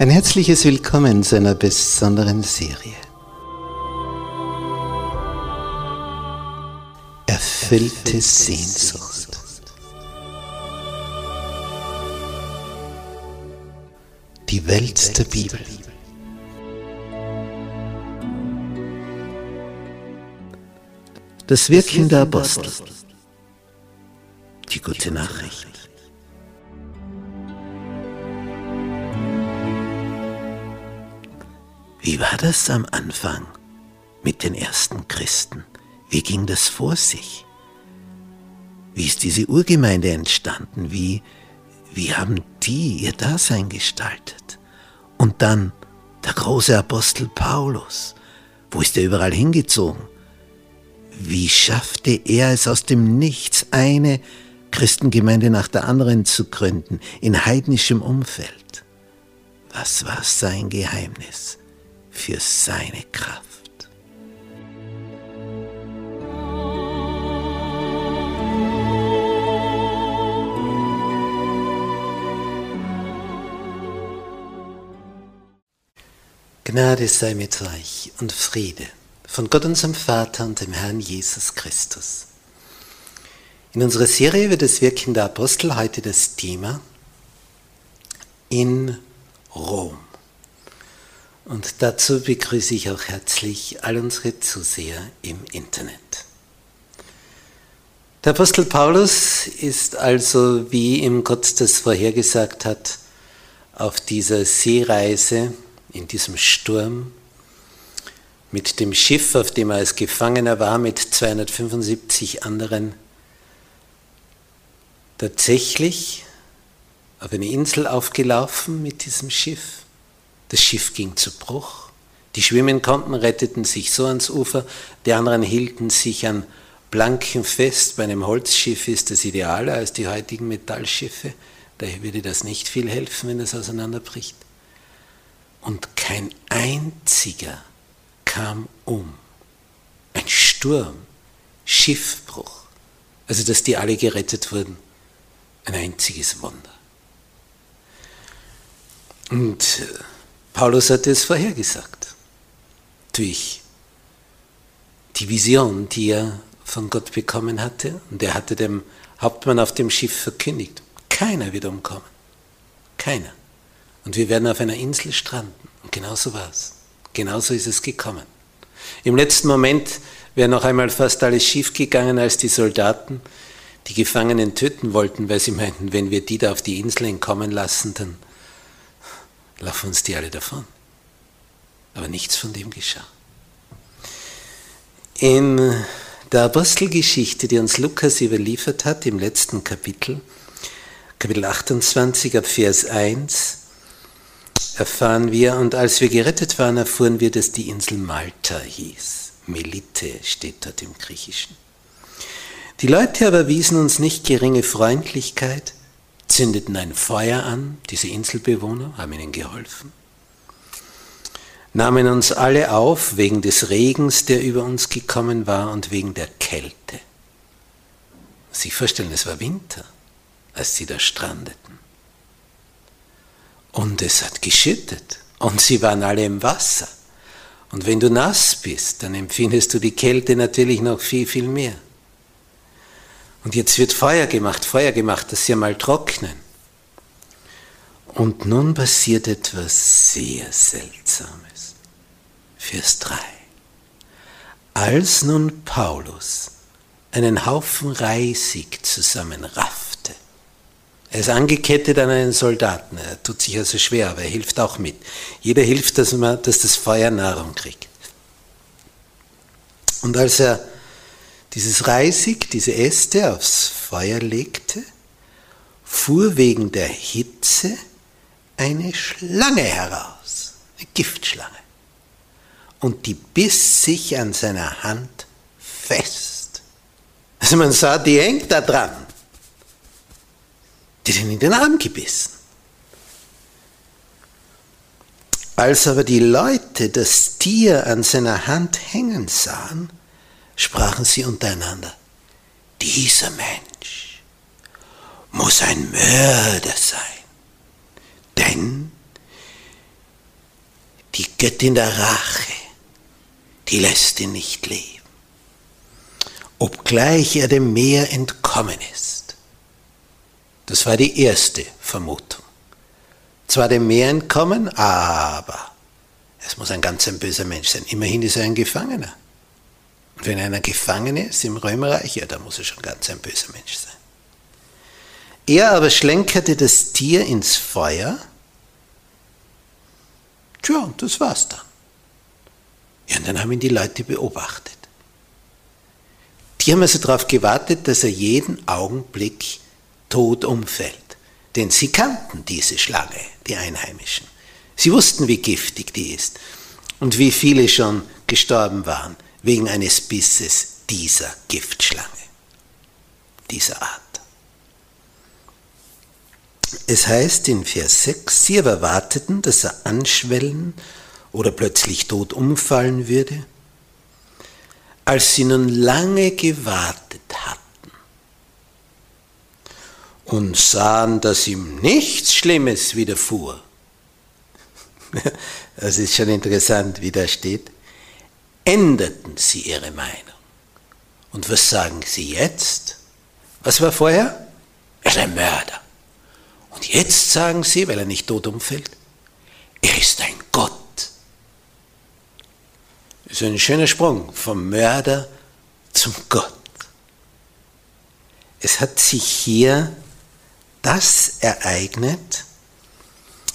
Ein herzliches Willkommen zu einer besonderen Serie. Erfüllte Sehnsucht. Die Welt der Bibel. Das Wirken der Apostel. Die gute Nachricht. Wie war das am Anfang mit den ersten Christen? Wie ging das vor sich? Wie ist diese Urgemeinde entstanden? Wie, wie haben die ihr Dasein gestaltet? Und dann der große Apostel Paulus. Wo ist er überall hingezogen? Wie schaffte er es aus dem Nichts, eine Christengemeinde nach der anderen zu gründen, in heidnischem Umfeld? Was war sein Geheimnis? Für seine Kraft. Gnade sei mit euch und Friede von Gott unserem Vater und dem Herrn Jesus Christus. In unserer Serie wird das Wirken der Apostel heute das Thema in Rom. Und dazu begrüße ich auch herzlich all unsere Zuseher im Internet. Der Apostel Paulus ist also, wie ihm Gott das vorhergesagt hat, auf dieser Seereise, in diesem Sturm, mit dem Schiff, auf dem er als Gefangener war, mit 275 anderen, tatsächlich auf eine Insel aufgelaufen mit diesem Schiff das Schiff ging zu Bruch. Die schwimmen konnten, retteten sich so ans Ufer, die anderen hielten sich an Planken fest. Bei einem Holzschiff ist das idealer als die heutigen Metallschiffe. Daher würde das nicht viel helfen, wenn es auseinanderbricht. Und kein einziger kam um. Ein Sturm, Schiffbruch. Also, dass die alle gerettet wurden. Ein einziges Wunder. Und äh, Paulus hatte es vorhergesagt. Durch die Vision, die er von Gott bekommen hatte. Und er hatte dem Hauptmann auf dem Schiff verkündigt. Keiner wird umkommen. Keiner. Und wir werden auf einer Insel stranden. Und genauso war es. Genauso ist es gekommen. Im letzten Moment wäre noch einmal fast alles schiefgegangen, als die Soldaten die Gefangenen töten wollten, weil sie meinten, wenn wir die da auf die Insel entkommen lassen, dann laufen uns die alle davon. Aber nichts von dem geschah. In der Apostelgeschichte, die uns Lukas überliefert hat, im letzten Kapitel, Kapitel 28 ab Vers 1, erfahren wir, und als wir gerettet waren, erfuhren wir, dass die Insel Malta hieß. Melite steht dort im Griechischen. Die Leute aber wiesen uns nicht geringe Freundlichkeit, zündeten ein Feuer an, diese Inselbewohner haben ihnen geholfen, nahmen uns alle auf wegen des Regens, der über uns gekommen war und wegen der Kälte. Sie vorstellen, es war Winter, als sie da strandeten. Und es hat geschüttet und sie waren alle im Wasser. Und wenn du nass bist, dann empfindest du die Kälte natürlich noch viel, viel mehr. Und jetzt wird Feuer gemacht, Feuer gemacht, dass sie einmal trocknen. Und nun passiert etwas sehr Seltsames. Vers 3. Als nun Paulus einen Haufen Reisig zusammenraffte, er ist angekettet an einen Soldaten, er tut sich also schwer, aber er hilft auch mit. Jeder hilft, dass, man, dass das Feuer Nahrung kriegt. Und als er dieses Reisig, diese Äste aufs Feuer legte, fuhr wegen der Hitze eine Schlange heraus, eine Giftschlange. Und die biss sich an seiner Hand fest. Also man sah, die hängt da dran. Die sind in den Arm gebissen. Als aber die Leute das Tier an seiner Hand hängen sahen, sprachen sie untereinander, dieser Mensch muss ein Mörder sein, denn die Göttin der Rache, die lässt ihn nicht leben, obgleich er dem Meer entkommen ist. Das war die erste Vermutung. Zwar dem Meer entkommen, aber es muss ein ganz ein böser Mensch sein. Immerhin ist er ein Gefangener. Und wenn einer gefangen ist im Römerreich, ja, da muss er schon ganz ein böser Mensch sein. Er aber schlenkerte das Tier ins Feuer. Tja, und das war's dann. Ja, und dann haben ihn die Leute beobachtet. Die haben also darauf gewartet, dass er jeden Augenblick tot umfällt. Denn sie kannten diese Schlange, die Einheimischen. Sie wussten, wie giftig die ist und wie viele schon gestorben waren wegen eines Bisses dieser Giftschlange, dieser Art. Es heißt in Vers 6, sie aber warteten, dass er anschwellen oder plötzlich tot umfallen würde. Als sie nun lange gewartet hatten und sahen, dass ihm nichts Schlimmes widerfuhr, das ist schon interessant, wie da steht, änderten sie ihre Meinung. Und was sagen sie jetzt? Was war vorher? Er ist ein Mörder. Und jetzt sagen sie, weil er nicht tot umfällt, er ist ein Gott. Das ist ein schöner Sprung vom Mörder zum Gott. Es hat sich hier das ereignet,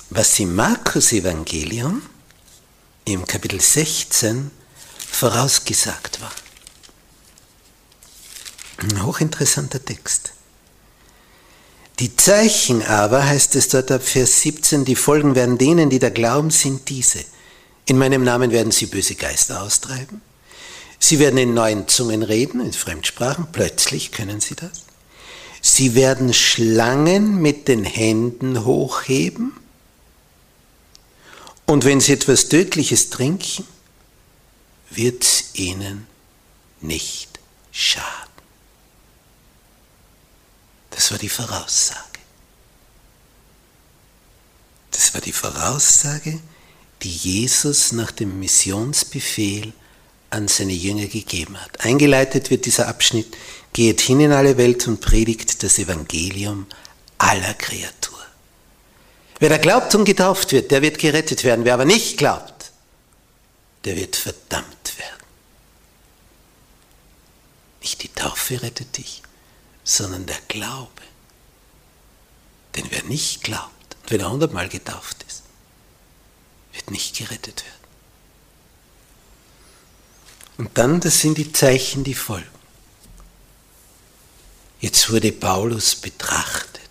was im Markus Evangelium im Kapitel 16 vorausgesagt war. Ein hochinteressanter Text. Die Zeichen aber, heißt es dort ab Vers 17, die Folgen werden denen, die da glauben, sind diese. In meinem Namen werden sie böse Geister austreiben. Sie werden in neuen Zungen reden, in Fremdsprachen. Plötzlich können sie das. Sie werden Schlangen mit den Händen hochheben. Und wenn sie etwas Tödliches trinken, wird ihnen nicht schaden. Das war die Voraussage. Das war die Voraussage, die Jesus nach dem Missionsbefehl an seine Jünger gegeben hat. Eingeleitet wird dieser Abschnitt, geht hin in alle Welt und predigt das Evangelium aller Kreatur. Wer da glaubt und getauft wird, der wird gerettet werden. Wer aber nicht glaubt, der wird verdammt werden. Nicht die Taufe rettet dich, sondern der Glaube. Denn wer nicht glaubt, und wenn er hundertmal getauft ist, wird nicht gerettet werden. Und dann, das sind die Zeichen, die folgen. Jetzt wurde Paulus betrachtet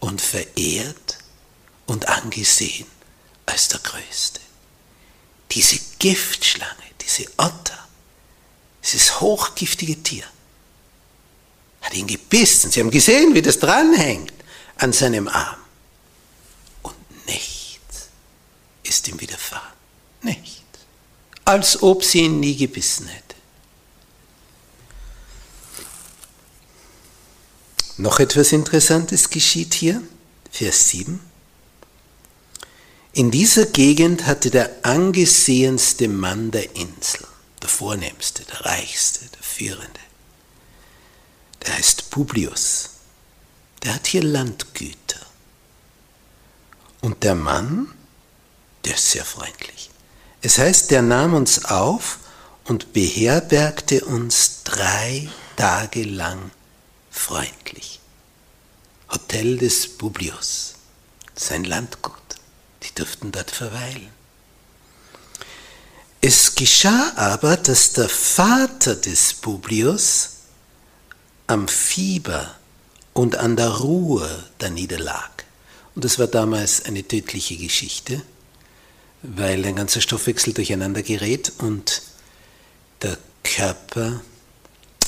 und verehrt und angesehen als der Größte. Diese Giftschlange, diese Otter, dieses hochgiftige Tier, hat ihn gebissen. Sie haben gesehen, wie das dranhängt an seinem Arm. Und nichts ist ihm widerfahren. Nichts. Als ob sie ihn nie gebissen hätte. Noch etwas Interessantes geschieht hier, Vers 7. In dieser Gegend hatte der angesehenste Mann der Insel, der vornehmste, der reichste, der führende, der heißt Publius. Der hat hier Landgüter. Und der Mann, der ist sehr freundlich. Es heißt, der nahm uns auf und beherbergte uns drei Tage lang freundlich. Hotel des Publius, sein Landgut. Die durften dort verweilen. Es geschah aber, dass der Vater des Publius am Fieber und an der Ruhe da niederlag. Und das war damals eine tödliche Geschichte, weil ein ganzer Stoffwechsel durcheinander gerät und der Körper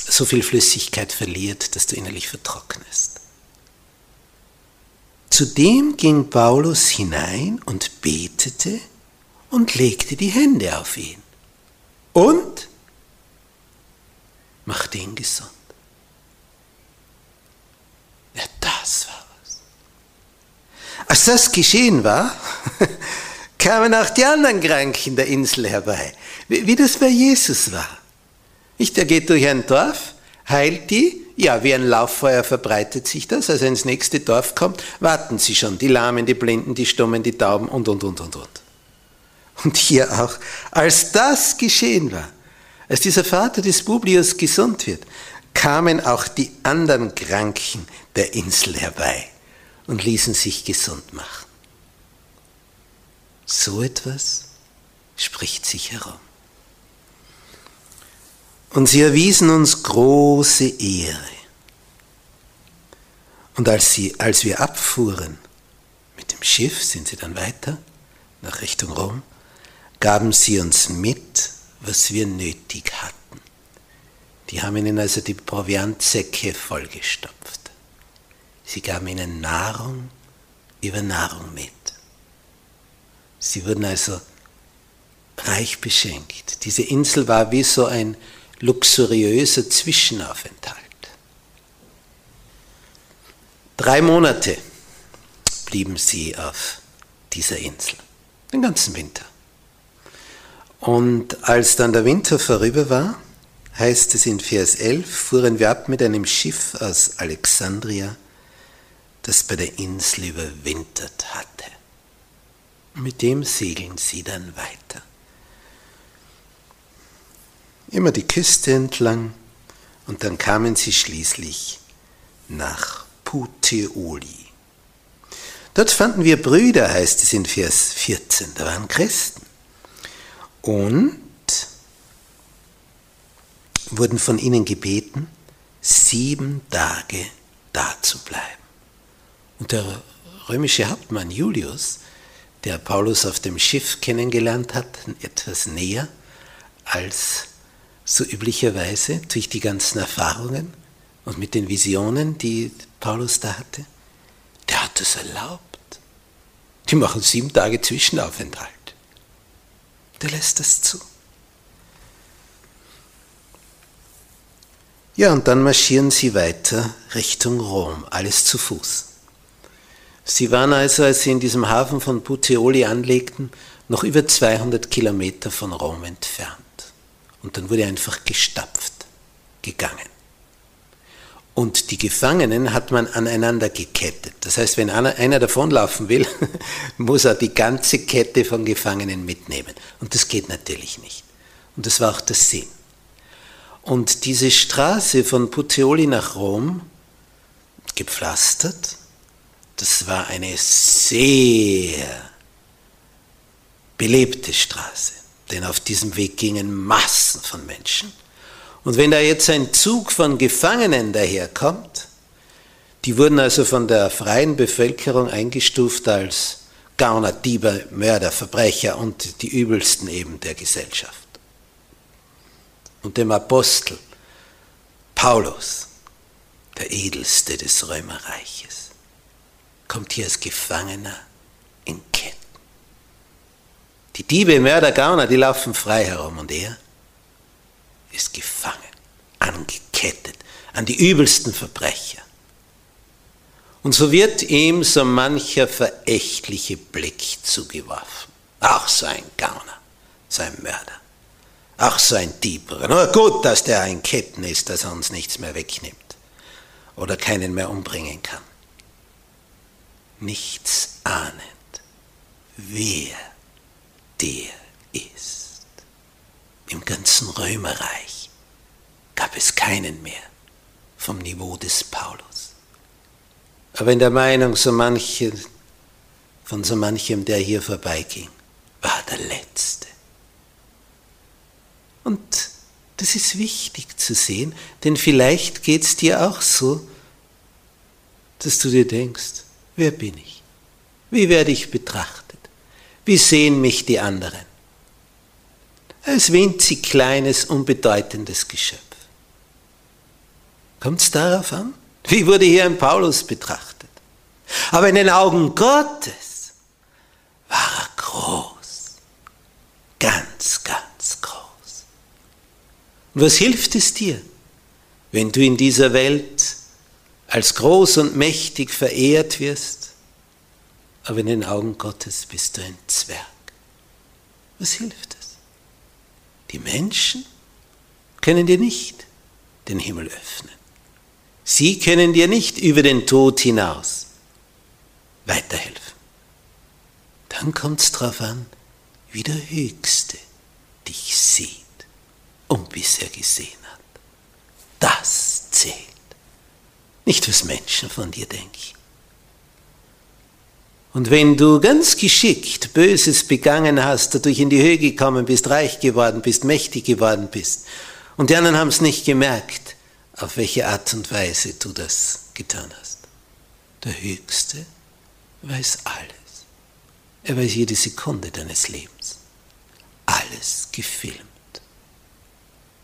so viel Flüssigkeit verliert, dass du innerlich vertrocknest. Zudem ging Paulus hinein und betete und legte die Hände auf ihn und machte ihn gesund. Ja, das war was. Als das geschehen war, kamen auch die anderen Kranken der Insel herbei, wie, das bei Jesus war. Nicht, er geht durch ein Dorf, heilt die, ja, wie ein Lauffeuer verbreitet sich das, als er ins nächste Dorf kommt, warten sie schon, die Lahmen, die Blinden, die Stummen, die Tauben und, und, und, und, und. Und hier auch, als das geschehen war, als dieser Vater des Publius gesund wird, kamen auch die anderen Kranken der Insel herbei und ließen sich gesund machen. So etwas spricht sich herum. Und sie erwiesen uns große Ehre. Und als, sie, als wir abfuhren mit dem Schiff, sind sie dann weiter nach Richtung Rom, gaben sie uns mit, was wir nötig hatten. Die haben ihnen also die Proviantsäcke vollgestopft. Sie gaben ihnen Nahrung über Nahrung mit. Sie wurden also reich beschenkt. Diese Insel war wie so ein luxuriöser Zwischenaufenthalt. Drei Monate blieben sie auf dieser Insel, den ganzen Winter. Und als dann der Winter vorüber war, heißt es in Vers 11, fuhren wir ab mit einem Schiff aus Alexandria, das bei der Insel überwintert hatte. Mit dem segeln sie dann weiter. Immer die Küste entlang und dann kamen sie schließlich nach Puteoli. Dort fanden wir Brüder, heißt es in Vers 14, da waren Christen. Und wurden von ihnen gebeten, sieben Tage da zu bleiben. Und der römische Hauptmann Julius, der Paulus auf dem Schiff kennengelernt hat, etwas näher als so üblicherweise durch die ganzen Erfahrungen und mit den Visionen, die Paulus da hatte, der hat es erlaubt. Die machen sieben Tage Zwischenaufenthalt. Der lässt das zu. Ja, und dann marschieren sie weiter Richtung Rom, alles zu Fuß. Sie waren also, als sie in diesem Hafen von Puteoli anlegten, noch über 200 Kilometer von Rom entfernt. Und dann wurde einfach gestapft, gegangen. Und die Gefangenen hat man aneinander gekettet. Das heißt, wenn einer, einer davonlaufen will, muss er die ganze Kette von Gefangenen mitnehmen. Und das geht natürlich nicht. Und das war auch der Sinn. Und diese Straße von Puteoli nach Rom, gepflastert, das war eine sehr belebte Straße, denn auf diesem Weg gingen Massen von Menschen. Und wenn da jetzt ein Zug von Gefangenen daherkommt, die wurden also von der freien Bevölkerung eingestuft als Gauner, Diebe, Mörder, Verbrecher und die übelsten eben der Gesellschaft und dem Apostel Paulus, der edelste des Römerreiches, kommt hier als Gefangener. Die Diebe, Mörder, Gauner, die laufen frei herum und er ist gefangen, angekettet an die übelsten Verbrecher. Und so wird ihm so mancher verächtliche Blick zugeworfen. Auch so ein Gauner, so ein Mörder. Ach, so ein Dieb. Nur gut, dass der ein Ketten ist, dass er uns nichts mehr wegnimmt oder keinen mehr umbringen kann. Nichts ahnend, wer der ist. Im ganzen Römerreich gab es keinen mehr vom Niveau des Paulus. Aber in der Meinung so manche, von so manchem, der hier vorbeiging, war der Letzte. Und das ist wichtig zu sehen, denn vielleicht geht es dir auch so, dass du dir denkst, wer bin ich? Wie werde ich betrachtet? Wie sehen mich die anderen? Als winzig kleines, unbedeutendes Geschöpf. Kommt es darauf an? Wie wurde hier ein Paulus betrachtet? Aber in den Augen Gottes war er groß, ganz, ganz groß. Und was hilft es dir, wenn du in dieser Welt als groß und mächtig verehrt wirst, aber in den Augen Gottes bist du ein Zwerg, Was hilft es? Die Menschen können dir nicht den Himmel öffnen. Sie können dir nicht über den Tod hinaus weiterhelfen. Dann kommt es darauf an, wie der Höchste dich sieht und bisher gesehen hat. Das zählt. Nicht, was Menschen von dir denken. Und wenn du ganz geschickt Böses begangen hast, dadurch in die Höhe gekommen bist, reich geworden bist, mächtig geworden bist, und die anderen haben es nicht gemerkt, auf welche Art und Weise du das getan hast. Der Höchste weiß alles. Er weiß jede Sekunde deines Lebens. Alles gefilmt.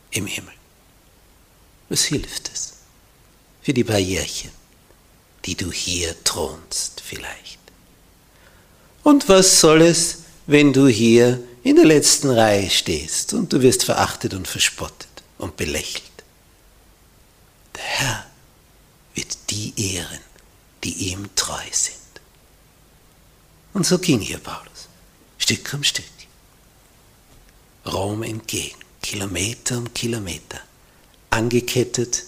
Im Himmel. Was hilft es? Für die Barrierchen, die du hier thronst vielleicht. Und was soll es, wenn du hier in der letzten Reihe stehst und du wirst verachtet und verspottet und belächelt? Der Herr wird die ehren, die ihm treu sind. Und so ging hier Paulus, Stück um Stück, Rom entgegen, Kilometer um Kilometer, angekettet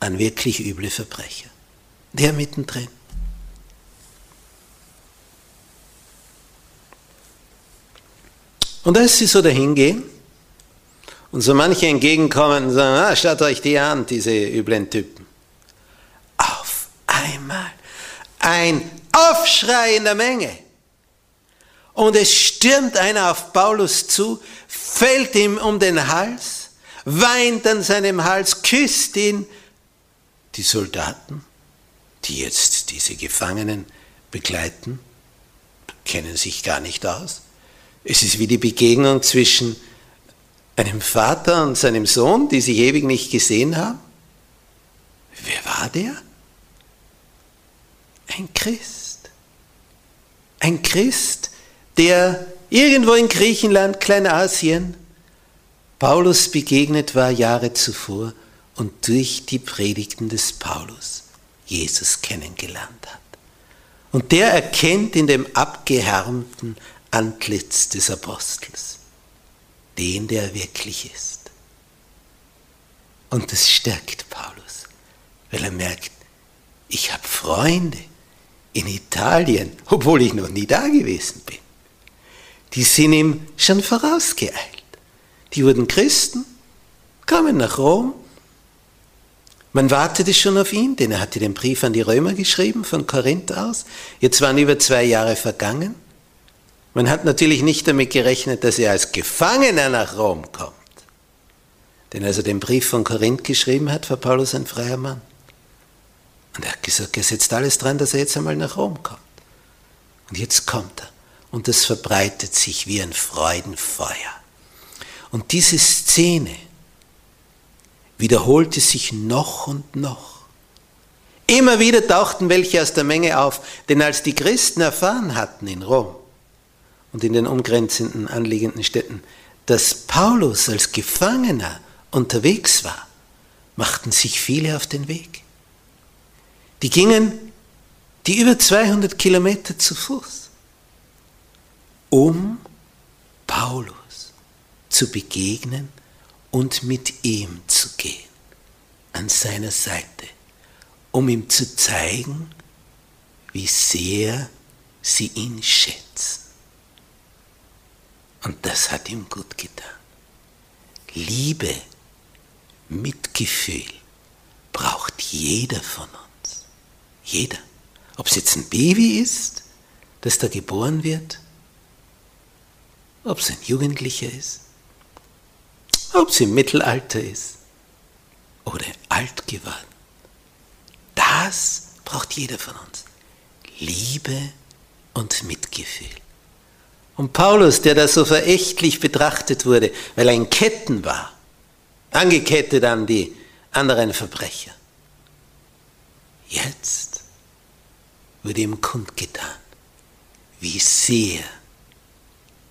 an wirklich üble Verbrecher. Der mittendrin. Und als sie so dahin gehen und so manche entgegenkommen und sagen, ah, schaut euch die an, diese üblen Typen. Auf einmal ein Aufschrei in der Menge. Und es stürmt einer auf Paulus zu, fällt ihm um den Hals, weint an seinem Hals, küsst ihn. Die Soldaten, die jetzt diese Gefangenen begleiten, kennen sich gar nicht aus. Es ist wie die Begegnung zwischen einem Vater und seinem Sohn, die sich ewig nicht gesehen haben. Wer war der? Ein Christ. Ein Christ, der irgendwo in Griechenland, Kleinasien, Paulus begegnet war Jahre zuvor und durch die Predigten des Paulus Jesus kennengelernt hat. Und der erkennt in dem abgehärmten Antlitz des Apostels, den der wirklich ist. Und das stärkt Paulus, weil er merkt, ich habe Freunde in Italien, obwohl ich noch nie da gewesen bin. Die sind ihm schon vorausgeeilt. Die wurden Christen, kamen nach Rom. Man wartete schon auf ihn, denn er hatte den Brief an die Römer geschrieben, von Korinth aus. Jetzt waren über zwei Jahre vergangen. Man hat natürlich nicht damit gerechnet, dass er als Gefangener nach Rom kommt. Denn als er den Brief von Korinth geschrieben hat, war Paulus ein freier Mann. Und er hat gesagt, er setzt alles dran, dass er jetzt einmal nach Rom kommt. Und jetzt kommt er. Und es verbreitet sich wie ein Freudenfeuer. Und diese Szene wiederholte sich noch und noch. Immer wieder tauchten welche aus der Menge auf, denn als die Christen erfahren hatten in Rom, und in den umgrenzenden anliegenden Städten, dass Paulus als Gefangener unterwegs war, machten sich viele auf den Weg. Die gingen die über 200 Kilometer zu Fuß, um Paulus zu begegnen und mit ihm zu gehen, an seiner Seite, um ihm zu zeigen, wie sehr sie ihn schätzen. Und das hat ihm gut getan. Liebe, Mitgefühl braucht jeder von uns. Jeder. Ob es jetzt ein Baby ist, das da geboren wird, ob es ein Jugendlicher ist, ob es im Mittelalter ist oder alt geworden. Das braucht jeder von uns. Liebe und Mitgefühl. Und Paulus, der da so verächtlich betrachtet wurde, weil er in Ketten war, angekettet an die anderen Verbrecher. Jetzt wurde ihm kundgetan, wie sehr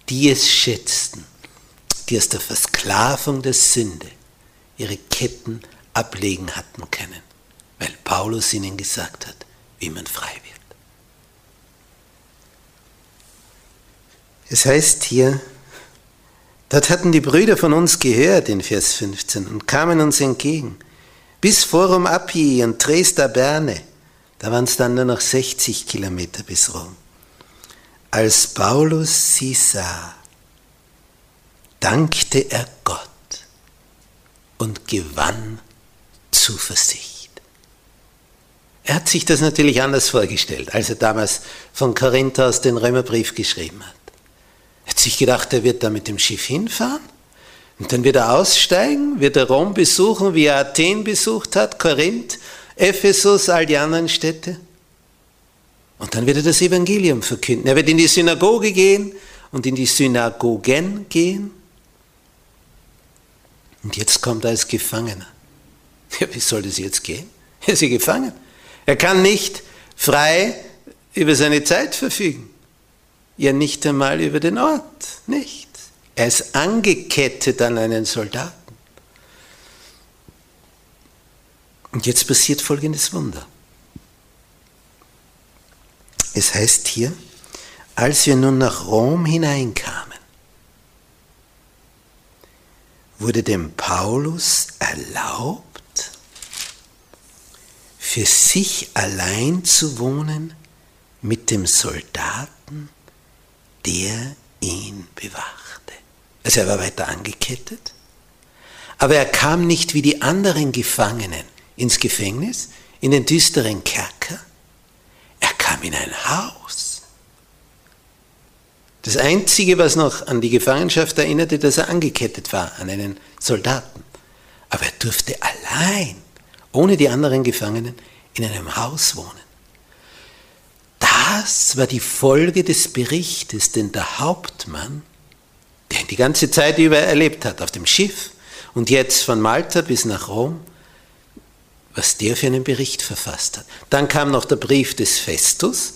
die es schätzten, die aus der Versklavung der Sünde ihre Ketten ablegen hatten können, weil Paulus ihnen gesagt hat, wie man frei wird. Es heißt hier, Dort hatten die Brüder von uns gehört in Vers 15 und kamen uns entgegen. Bis Forum Appii und Dresda Berne, da waren es dann nur noch 60 Kilometer bis Rom. Als Paulus sie sah, dankte er Gott und gewann Zuversicht. Er hat sich das natürlich anders vorgestellt, als er damals von Korinth aus den Römerbrief geschrieben hat. Hat sich gedacht, er wird da mit dem Schiff hinfahren und dann wird er aussteigen, wird er Rom besuchen, wie er Athen besucht hat, Korinth, Ephesus, all die anderen Städte. Und dann wird er das Evangelium verkünden. Er wird in die Synagoge gehen und in die Synagogen gehen. Und jetzt kommt er als Gefangener. Ja, wie soll das jetzt gehen? Er ist ja gefangen. Er kann nicht frei über seine Zeit verfügen. Ja, nicht einmal über den Ort. Nicht. Er ist angekettet an einen Soldaten. Und jetzt passiert folgendes Wunder. Es heißt hier, als wir nun nach Rom hineinkamen, wurde dem Paulus erlaubt, für sich allein zu wohnen mit dem Soldaten, der ihn bewachte. Also er war weiter angekettet, aber er kam nicht wie die anderen Gefangenen ins Gefängnis, in den düsteren Kerker, er kam in ein Haus. Das Einzige, was noch an die Gefangenschaft erinnerte, dass er angekettet war an einen Soldaten. Aber er durfte allein ohne die anderen Gefangenen, in einem Haus wohnen. Das war die Folge des Berichtes, den der Hauptmann, der ihn die ganze Zeit über erlebt hat, auf dem Schiff und jetzt von Malta bis nach Rom, was der für einen Bericht verfasst hat. Dann kam noch der Brief des Festus,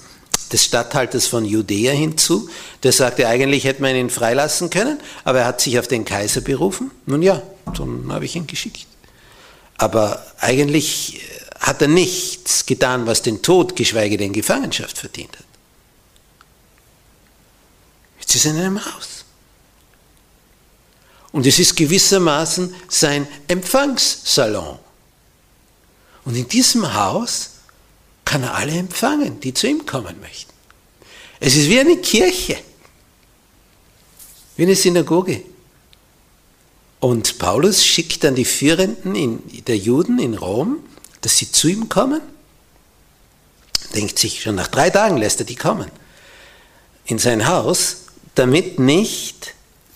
des Statthalters von Judäa hinzu, der sagte, eigentlich hätte man ihn freilassen können, aber er hat sich auf den Kaiser berufen. Nun ja, dann habe ich ihn geschickt. Aber eigentlich äh, hat er nichts getan, was den Tod, geschweige denn Gefangenschaft verdient hat. Jetzt ist er in einem Haus. Und es ist gewissermaßen sein Empfangssalon. Und in diesem Haus kann er alle empfangen, die zu ihm kommen möchten. Es ist wie eine Kirche, wie eine Synagoge. Und Paulus schickt dann die Führenden der Juden in Rom, dass sie zu ihm kommen. Denkt sich, schon nach drei Tagen lässt er die kommen. In sein Haus, damit nicht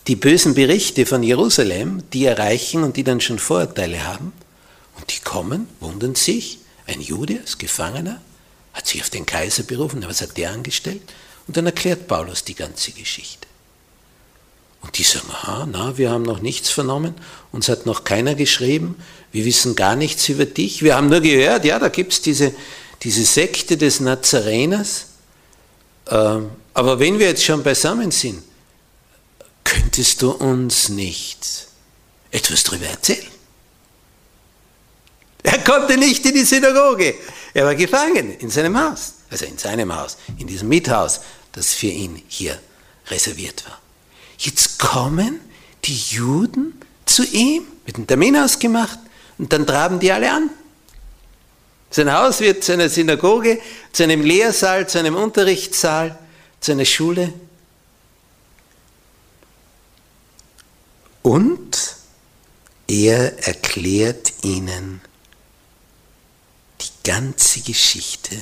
die bösen Berichte von Jerusalem die erreichen und die dann schon Vorurteile haben. Und die kommen, wundern sich, ein Jude als Gefangener, hat sich auf den Kaiser berufen, was hat der angestellt? Und dann erklärt Paulus die ganze Geschichte. Und die sagen, aha, na, wir haben noch nichts vernommen, uns hat noch keiner geschrieben, wir wissen gar nichts über dich, wir haben nur gehört, ja, da gibt es diese, diese Sekte des Nazareners, ähm, aber wenn wir jetzt schon beisammen sind, könntest du uns nicht etwas darüber erzählen? Er konnte nicht in die Synagoge, er war gefangen in seinem Haus, also in seinem Haus, in diesem Miethaus, das für ihn hier reserviert war. Jetzt kommen die Juden zu ihm, mit einem Termin ausgemacht, und dann traben die alle an. Sein Haus wird zu einer Synagoge, zu einem Lehrsaal, zu einem Unterrichtssaal, zu einer Schule. Und er erklärt ihnen die ganze Geschichte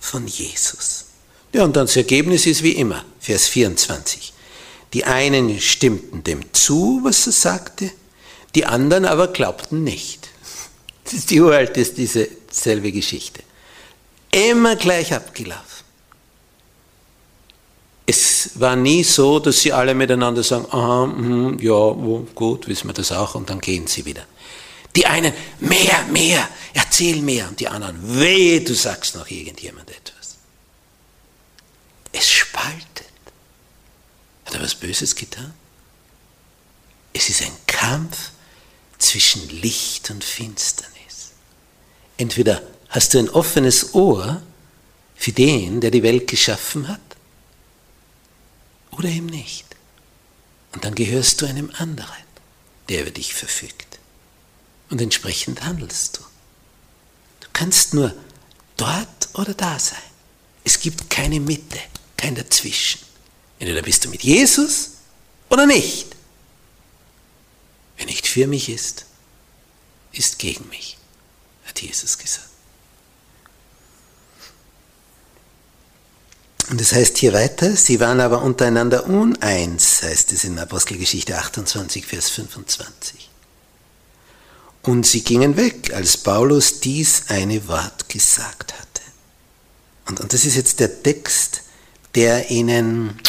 von Jesus. Ja, und dann das Ergebnis ist wie immer, Vers 24. Die einen stimmten dem zu, was er sagte, die anderen aber glaubten nicht. Das ist die uralte, ist diese selbe Geschichte. Immer gleich abgelaufen. Es war nie so, dass sie alle miteinander sagen, aha, mh, ja, gut, wissen wir das auch, und dann gehen sie wieder. Die einen, mehr, mehr, erzähl mehr, und die anderen, wehe, du sagst noch irgendjemand etwas. Es spaltet. Hat er was Böses getan? Es ist ein Kampf zwischen Licht und Finsternis. Entweder hast du ein offenes Ohr für den, der die Welt geschaffen hat, oder eben nicht. Und dann gehörst du einem anderen, der über dich verfügt. Und entsprechend handelst du. Du kannst nur dort oder da sein. Es gibt keine Mitte, kein Dazwischen. Entweder bist du mit Jesus oder nicht. Wer nicht für mich ist, ist gegen mich, hat Jesus gesagt. Und das heißt hier weiter, sie waren aber untereinander uneins, heißt es in Apostelgeschichte 28, Vers 25. Und sie gingen weg, als Paulus dies eine Wort gesagt hatte. Und, und das ist jetzt der Text, der ihnen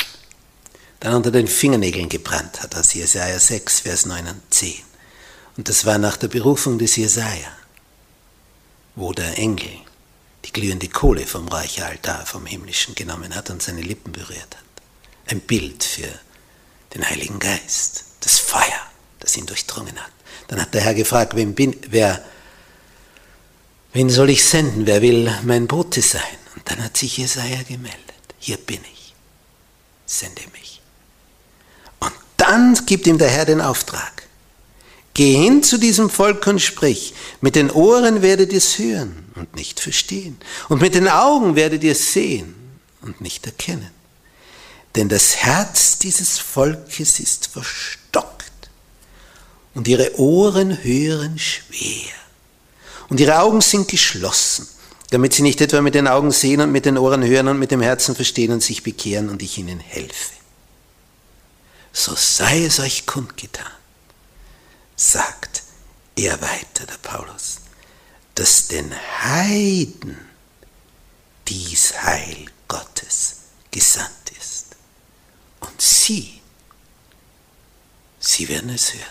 dann unter den Fingernägeln gebrannt hat, aus Jesaja 6, Vers 9 und 10. Und das war nach der Berufung des Jesaja, wo der Engel die glühende Kohle vom Räucheraltar vom Himmlischen genommen hat und seine Lippen berührt hat. Ein Bild für den Heiligen Geist, das Feuer, das ihn durchdrungen hat. Dann hat der Herr gefragt, wen, bin, wer, wen soll ich senden, wer will mein Bote sein? Und dann hat sich Jesaja gemeldet, hier bin ich, sende mich. Dann gibt ihm der Herr den Auftrag, Geh hin zu diesem Volk und sprich, mit den Ohren werdet ihr es hören und nicht verstehen, und mit den Augen werdet ihr es sehen und nicht erkennen. Denn das Herz dieses Volkes ist verstockt, und ihre Ohren hören schwer, und ihre Augen sind geschlossen, damit sie nicht etwa mit den Augen sehen und mit den Ohren hören und mit dem Herzen verstehen und sich bekehren und ich ihnen helfe. So sei es euch kundgetan sagt er weiter, der Paulus, dass den Heiden dies Heil Gottes gesandt ist. Und sie, sie werden es hören.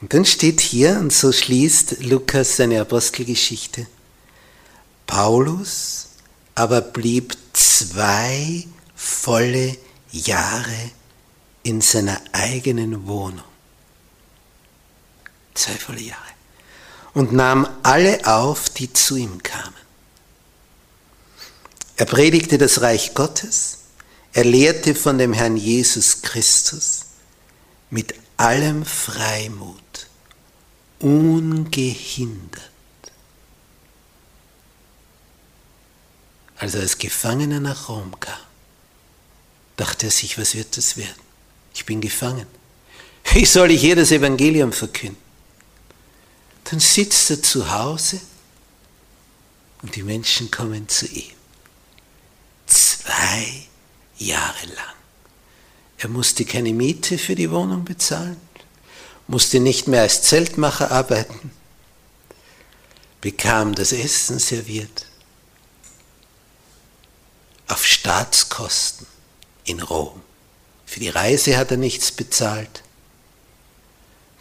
Und dann steht hier, und so schließt Lukas seine Apostelgeschichte, Paulus aber blieb zwei volle Jahre in seiner eigenen Wohnung. Zwei volle Jahre. Und nahm alle auf, die zu ihm kamen. Er predigte das Reich Gottes, er lehrte von dem Herrn Jesus Christus mit allem Freimut, ungehindert. Als er als Gefangener nach Rom kam, dachte er sich, was wird das werden? ich bin gefangen. Wie soll ich hier das Evangelium verkünden? Dann sitzt er zu Hause und die Menschen kommen zu ihm. Zwei Jahre lang. Er musste keine Miete für die Wohnung bezahlen, musste nicht mehr als Zeltmacher arbeiten, bekam das Essen serviert auf Staatskosten in Rom. Für die Reise hat er nichts bezahlt.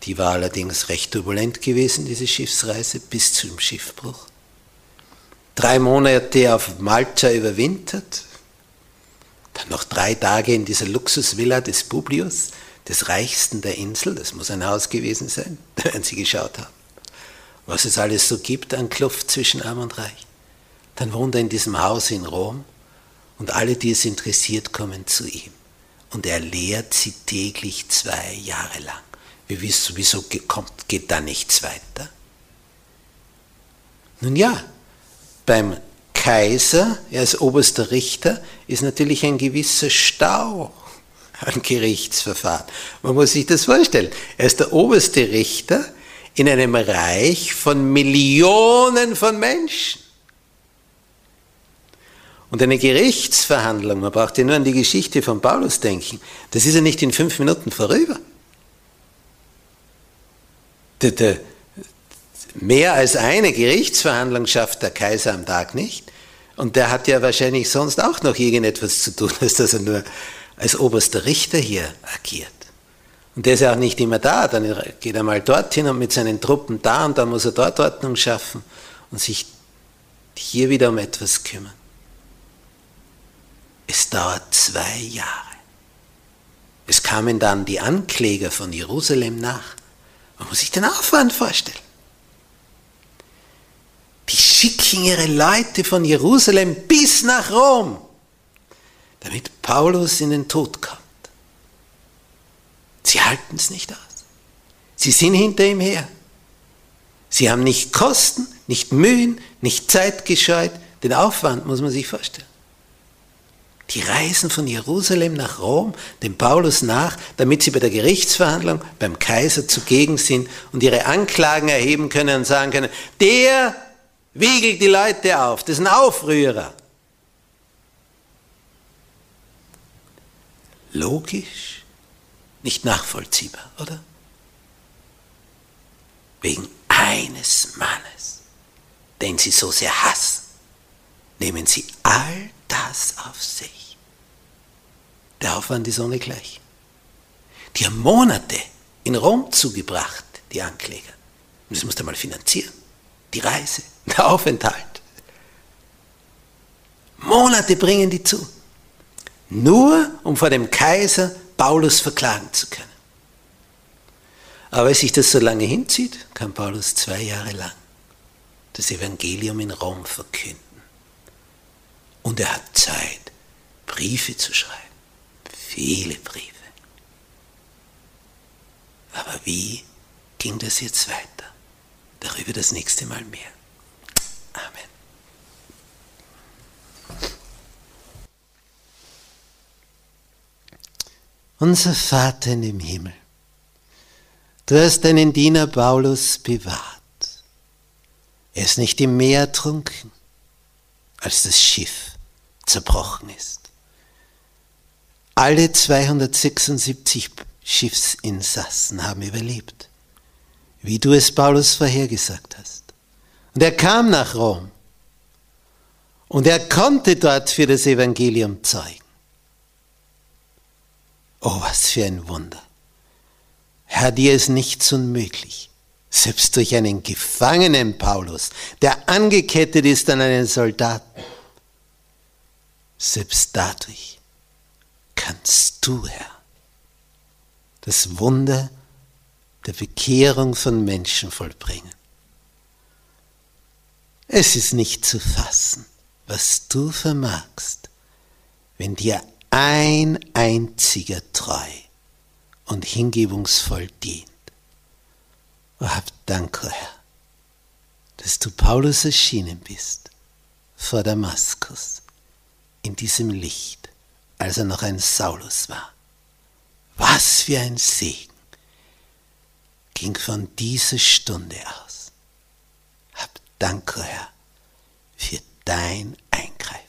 Die war allerdings recht turbulent gewesen, diese Schiffsreise, bis zum Schiffbruch. Drei Monate auf Malta überwintert, dann noch drei Tage in dieser Luxusvilla des Publius, des reichsten der Insel, das muss ein Haus gewesen sein, werden Sie geschaut haben, was es alles so gibt an Kluft zwischen Arm und Reich. Dann wohnt er in diesem Haus in Rom und alle, die es interessiert, kommen zu ihm und er lehrt sie täglich zwei Jahre lang. Wir wissen, wieso kommt, geht da nichts weiter? Nun ja, beim Kaiser, er als oberster Richter, ist natürlich ein gewisser Stau an Gerichtsverfahren. Man muss sich das vorstellen. Er ist der oberste Richter in einem Reich von Millionen von Menschen. Und eine Gerichtsverhandlung, man braucht ja nur an die Geschichte von Paulus denken, das ist ja nicht in fünf Minuten vorüber. mehr als eine Gerichtsverhandlung schafft der Kaiser am Tag nicht. Und der hat ja wahrscheinlich sonst auch noch irgendetwas zu tun, als dass er nur als oberster Richter hier agiert. Und der ist ja auch nicht immer da, dann geht er mal dorthin und mit seinen Truppen da und dann muss er dort Ordnung schaffen und sich hier wieder um etwas kümmern. Es dauert zwei Jahre. Es kamen dann die Ankläger von Jerusalem nach. Man muss sich den Aufwand vorstellen. Die schicken ihre Leute von Jerusalem bis nach Rom. damit Paulus in den Tod kommt. Sie halten es nicht aus. Sie sind hinter ihm her. Sie haben nicht Kosten, nicht Mühen, nicht Zeit gescheut. Den Aufwand muss man sich vorstellen. Die reisen von Jerusalem nach Rom, dem Paulus nach, damit sie bei der Gerichtsverhandlung beim Kaiser zugegen sind und ihre Anklagen erheben können und sagen können, der wiegelt die Leute auf, das ist ein Aufrührer. Logisch, nicht nachvollziehbar, oder? Wegen eines Mannes, den sie so sehr hassen, nehmen sie all das auf sich. Der Aufwand ist ohne gleich. Die haben Monate in Rom zugebracht, die Ankläger. Und das musst du mal finanzieren. Die Reise, der Aufenthalt. Monate bringen die zu. Nur um vor dem Kaiser Paulus verklagen zu können. Aber weil sich das so lange hinzieht, kann Paulus zwei Jahre lang das Evangelium in Rom verkünden. Und er hat Zeit, Briefe zu schreiben. Viele Briefe. Aber wie ging das jetzt weiter? Darüber das nächste Mal mehr. Amen. Unser Vater dem Himmel, du hast deinen Diener Paulus bewahrt. Er ist nicht im Meer ertrunken, als das Schiff zerbrochen ist. Alle 276 Schiffsinsassen haben überlebt, wie du es Paulus vorhergesagt hast. Und er kam nach Rom und er konnte dort für das Evangelium zeugen. Oh, was für ein Wunder. Herr, dir ist nichts unmöglich. Selbst durch einen Gefangenen Paulus, der angekettet ist an einen Soldaten, selbst dadurch kannst du, Herr, das Wunder der Bekehrung von Menschen vollbringen. Es ist nicht zu fassen, was du vermagst, wenn dir ein einziger treu und hingebungsvoll dient. Oh, hab Dank, oh Herr, dass du Paulus erschienen bist vor Damaskus in diesem Licht, als er noch ein Saulus war. Was für ein Segen ging von dieser Stunde aus. Hab Dank, Herr, für dein Eingriff.